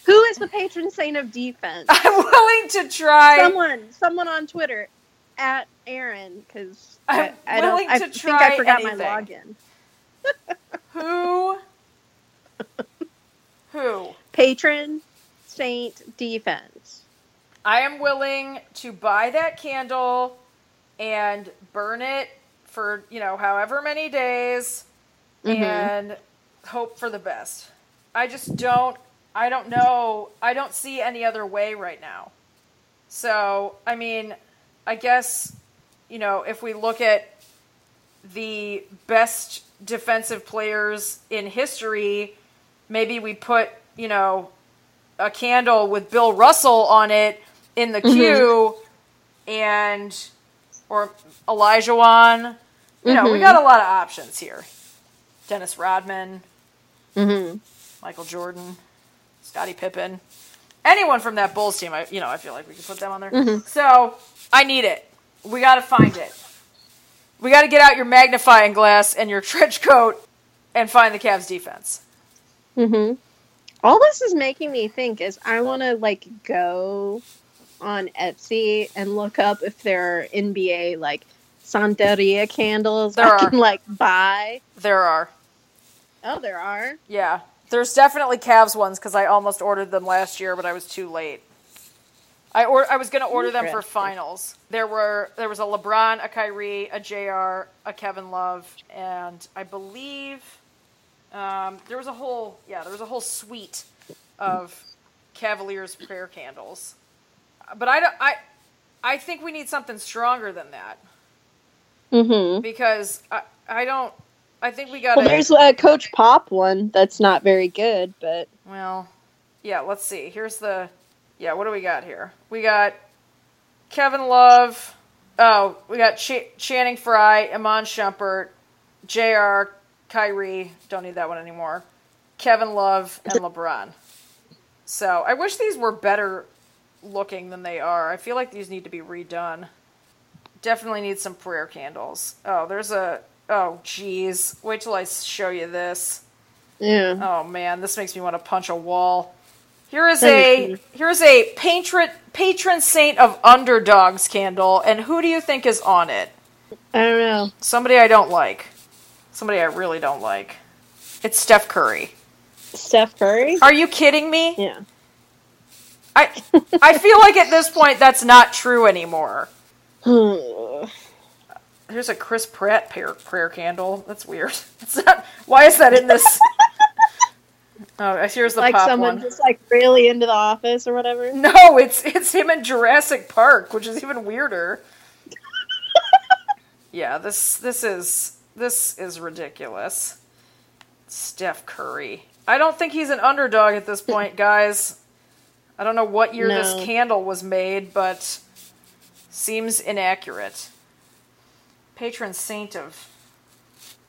Who is the patron saint of defense? I'm willing to try. someone, someone on Twitter at Aaron, because I, I'm I don't. willing I to think try I forgot anything. my login. Who? Who? Patron saint defense. I am willing to buy that candle and burn it for, you know, however many days Mhm. and hope for the best. I just don't I don't know. I don't see any other way right now. So, I mean, I guess you know, if we look at the best defensive players in history, maybe we put, you know, a candle with Bill Russell on it in the Q and or Olajuwon. You know, we Mhm. got a lot of options here. Dennis Rodman, Mm-hmm. Michael Jordan, Scottie Pippen, anyone from that Bulls team. I, you know, I feel like we could put them on there. Mhm. So I need it. We got to find it. We got to get out your magnifying glass and your trench coat and find the Cavs defense. Mm-hmm. All this is making me think is I want to like go on Etsy and look up if there are NBA like Santeria candles There I are. can like buy. There are. Oh, there are. Yeah. There's definitely Cavs ones because I almost ordered them last year, but I was too late. I or I was going to order them for finals. There were there was a LeBron, a Kyrie, a JR, a Kevin Love, and I believe um, there was a whole yeah there was a whole suite of Cavaliers prayer candles. But I don't I I think we need something stronger than that Mm-hmm. because I I don't I think we got Well, there's a Coach Pop one that's not very good, but Well, yeah, let's see. Here's the Yeah, what do we got here? We got Kevin Love. Oh, we got Ch- Channing Frye, Iman Shumpert, JR, Kyrie. Don't need that one anymore. Kevin Love and LeBron. So I wish these were better looking than they are. I feel like these need to be redone. Definitely need some prayer candles. Oh, there's a. Oh, geez. Wait till I show you this. yeah. Oh man, this makes me want to punch a wall. Here is a to here's a patron patron saint of underdogs candle, and who do you think is on it? I don't know. Somebody I don't like. Somebody I really don't like. It's Steph Curry. Steph Curry. Are you kidding me? Yeah. I I feel like at this point that's not true anymore. Hmm. Here's a Chris Pratt prayer, prayer candle. That's weird. It's not, why is that in this? oh, here's the like pop someone one. just like really into the office or whatever. No, it's it's him in Jurassic Park, which is even weirder. yeah, this this is this is ridiculous. Steph Curry. I don't think he's an underdog at this point, guys. I don't know what year No. this candle was made, but seems inaccurate. Patron saint of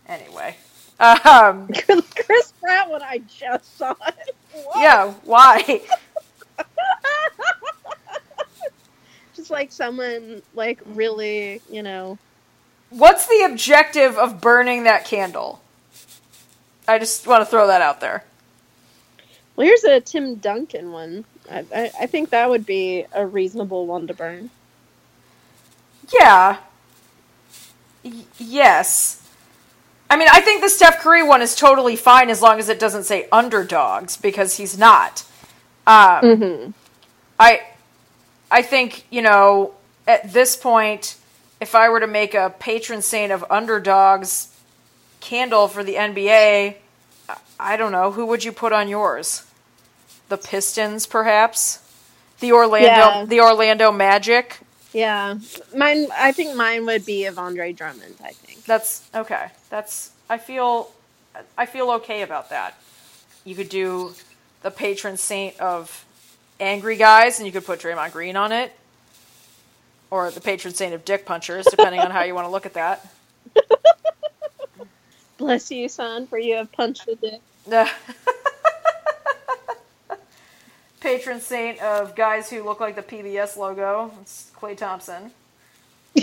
anyway. Um Chris Pratt one I just saw it. What? yeah, why? Just like someone like really, you know. What's the objective of burning that candle? I just want to throw that out there. Well, here's a Tim Duncan one. I, I, I think that would be a reasonable one to burn. Yeah. Y- yes. I mean, I think the Steph Curry one is totally fine as long as it doesn't say underdogs because he's not. Um, Mm-hmm. I, I think you know at this point, if I were to make a patron saint of underdogs candle for the NBA, I- I don't know who would you put on yours. The Pistons, perhaps. The Orlando, Yeah. the Orlando Magic. Yeah, mine. I think mine would be of Andre Drummond. I think. That's okay. That's I feel I feel okay about that. You could do the patron saint of angry guys, and you could put Draymond Green on it, or the patron saint of dick punchers, depending on how you want to look at that. Bless you, son, for you have punched the dick. patron saint of guys who look like the PBS logo. It's Klay Thompson.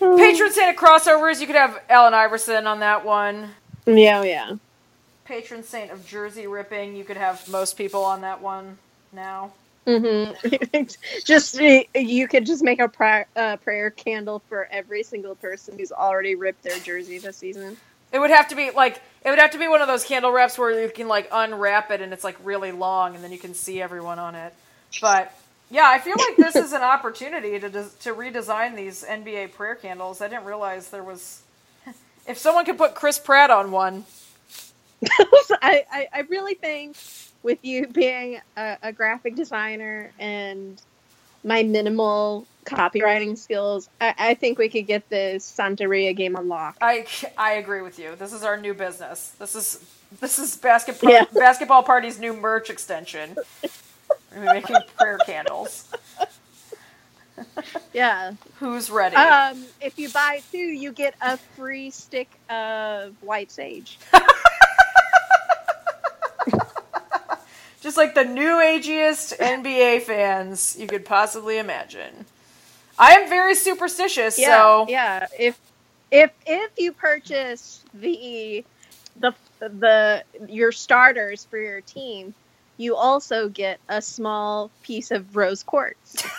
Patron saint of crossovers. You could have Allen Iverson on that one. Yeah, yeah. patron saint of jersey ripping. You could have most people on that one now. Mm-hmm. just you could just make a prayer, uh, prayer candle for every single person who's already ripped their jersey this season. It would have to be like it would have to be one of those candle wraps where you can like unwrap it and it's like really long and then you can see everyone on it. But yeah, I feel like this is an opportunity to des- to redesign these NBA prayer candles. I didn't realize there was. If someone could put Chris Pratt on one, I, I, I really think with you being a, a graphic designer and my minimal copywriting skills, I, I think we could get this Santeria game unlocked. I I agree with you. This is our new business. This is this is basketball Yeah. basketball party's new merch extension. We're making prayer candles. Yeah. Who's ready? Um, if you buy two, you get a free stick of white sage. Just like the new agiest NBA fans you could possibly imagine. I am very superstitious, Yeah, so yeah. If if if you purchase the the the your starters for your team, you also get a small piece of rose quartz.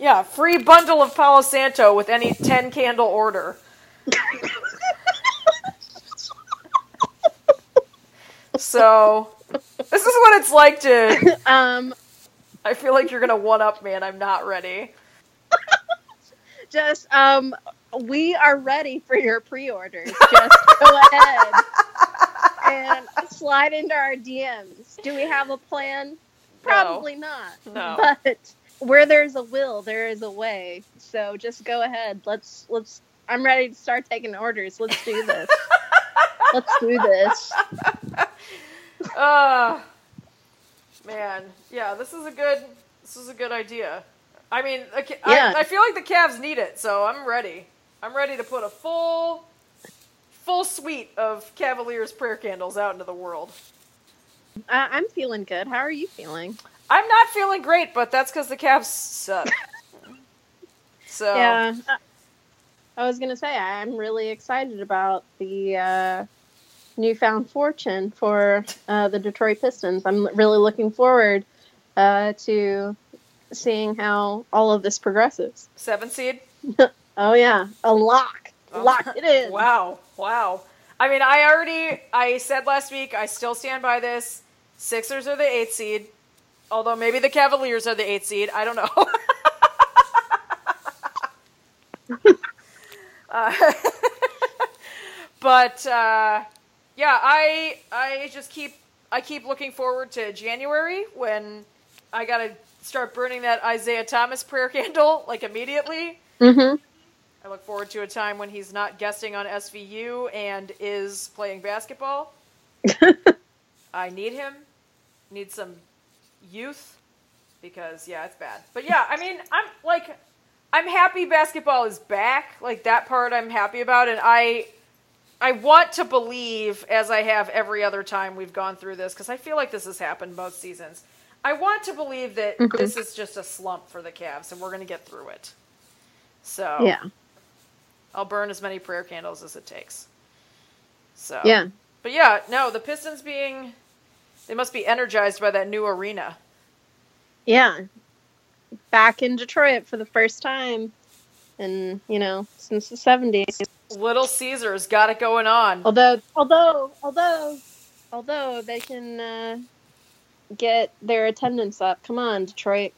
Yeah, free bundle of Palo Santo with any 10 candle order. so, this is what it's like to. um, I feel like you're going to one up me and I'm not ready. just um, we are ready for your pre-orders. Just go ahead and slide into our DMs. Do we have a plan? Probably not. No. But where there's a will, there is a way. So just go ahead. Let's let's. I'm ready to start taking orders. Let's do this. let's do this. Uh, man, yeah, this is a good. This is a good idea. I mean, Yeah. I, I feel like the Cavs need it, so I'm ready. I'm ready to put a full, full suite of Cavaliers prayer candles out into the world. Uh, I'm feeling good. How are you feeling? I'm not feeling great, but that's because the Cavs suck. so Yeah. I was gonna say I'm really excited about the uh, newfound fortune for uh, the Detroit Pistons. I'm really looking forward uh, to seeing how all of this progresses. seven seed. Oh yeah, a lock, lock it in. Wow, wow. I mean, I already I said last week. I still stand by this. Sixers are the eighth seed, although maybe the Cavaliers are the eighth seed. I don't know. uh, but uh, yeah, I I just keep I keep looking forward to January when I gotta start burning that Isaiah Thomas prayer candle like immediately. Mm-hmm. I look forward to a time when he's not guesting on SVU and is playing basketball. I need him. Need some youth because yeah, it's bad. But yeah, I mean, I'm like I'm happy basketball is back. Like that part I'm happy about and I I want to believe as I have every other time we've gone through this cuz I feel like this has happened most seasons. I want to believe that Mhm. this is just a slump for the Cavs and we're going to get through it. So Yeah, I'll burn as many prayer candles as it takes. So yeah. but yeah, no, the Pistons being they must be energized by that new arena. Yeah. Back in Detroit for the first time and you know, since the 70s. Little Caesars got it going on. Although, although, although, although they can uh, get their attendance up. Come on, Detroit.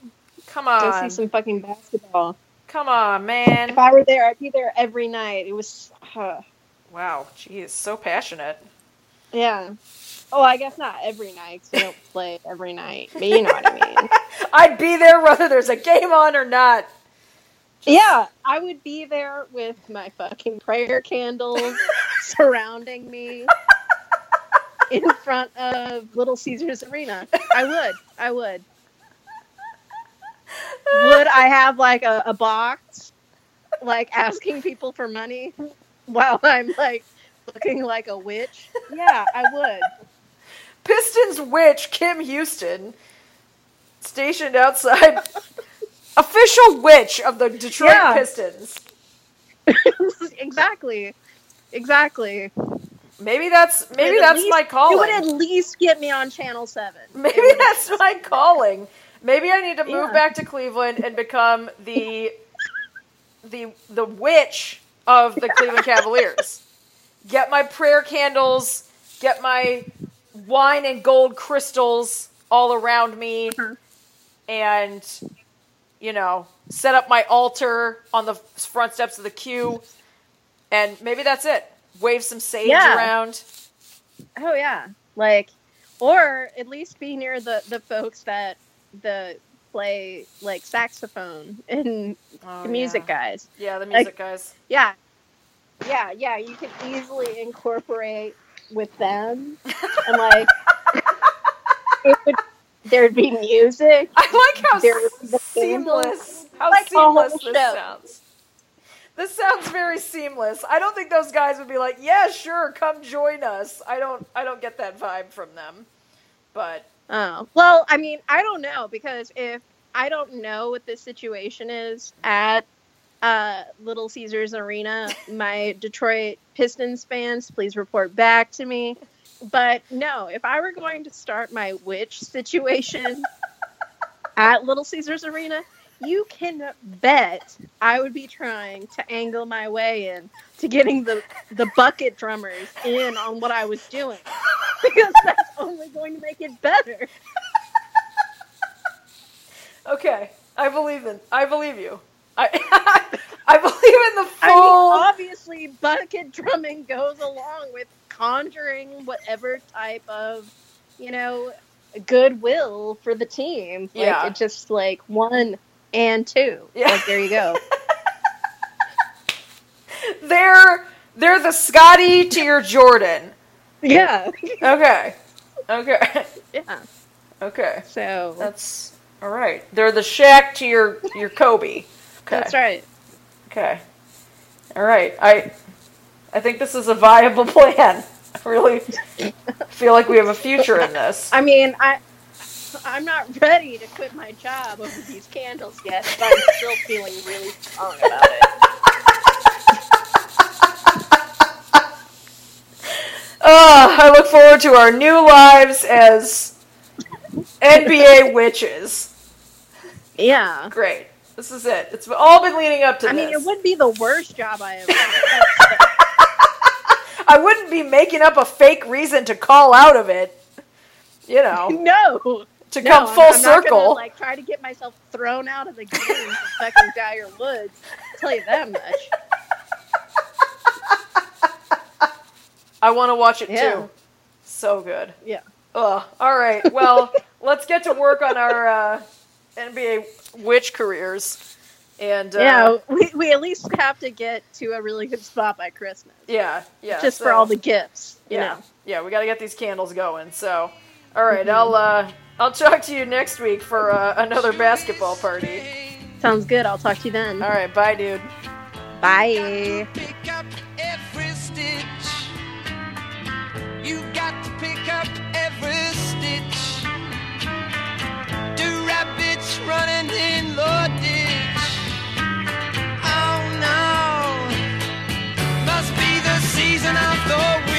Come on. Go see some fucking basketball. Come on, man. If I were there, I'd be there every night. It was, uh, Wow, geez, so passionate. yeah. Oh, I guess not every night we don't play every night, but you know what I mean. I'd be there whether there's a game on or not. Yeah, I would be there with my fucking prayer candles surrounding me in front of Little Caesars Arena. I would. I would. Would I have like a, a box, like asking people for money while I'm like looking like a witch? Yeah, I would. Pistons witch Kim Houston stationed outside official witch of the Detroit Yeah. Pistons. exactly. Exactly. Maybe that's maybe It would at that's least- my calling. You would at least get me on Channel 7. Maybe that's my calling. Maybe I need to move Yeah. back to Cleveland and become the the the witch of the Cleveland Cavaliers. Get my prayer candles, get my wine and gold crystals all around me Mhm. and you know, set up my altar on the front steps of the Q and maybe that's it. Wave some sage Yeah. around. Oh yeah, like, or at least be near the the folks that the play like saxophone and Oh, the music yeah. guys. Yeah, the music guys. Yeah, yeah, yeah. You could easily incorporate with them, and like, it would there'd be music. I like how There would be the seamless. How Like seamless this show. sounds. This sounds very seamless. I don't think those guys would be like, "Yeah, sure, come join us." I don't. I don't get that vibe from them. But Oh well, I mean, I don't know because if I don't know what the situation is at uh, Little Caesars Arena. My Detroit Pistons fans, please report back to me. But no, if I were going to start my witch situation at Little Caesars Arena, you can bet I would be trying to angle my way in to getting the the bucket drummers in on what I was doing because that's only going to make it better. Okay, I believe in. I believe you. I I believe in the full. I mean, obviously, bucket drumming goes along with conjuring whatever type of, you know, goodwill for the team. Like, Yeah. It just like one and two. Yeah. Like there you go. they're they're the Scottie to your Jordan. yeah. Okay. Okay. Yeah. Okay. So That's all right. They're the Shaq to your your Kobe. Okay. that's right. Okay. All right. I I think this is a viable plan. Really feel like we have a future in this. I mean, I I'm not ready to quit my job over these candles yet, but I'm still feeling really strong about it. Uh, I look forward to our new lives as NBA witches. Yeah. Great. This is it. It's all been leading up to this. I this. mean, it would be the worst job I ever had. I wouldn't be making up a fake reason to call out of it. You know, no. to No, come I'm- full I'm not circle. gonna, like try to get myself thrown out of the game for fucking Tiger Woods. I'll tell you that much. I want to watch it Yeah. too. So good. Yeah. Ugh. All right. Well, let's get to work on our uh, NBA witch careers. And uh, yeah, we, we at least have to get to a really good spot by Christmas. yeah, yeah. just for all the gifts. You yeah, know. Mm-hmm. yeah. We got to get these candles going. So, all right, I'll uh, I'll talk to you next week for uh, another basketball party. Sounds good. I'll talk to you then. All right, bye, dude. Bye. pick up every the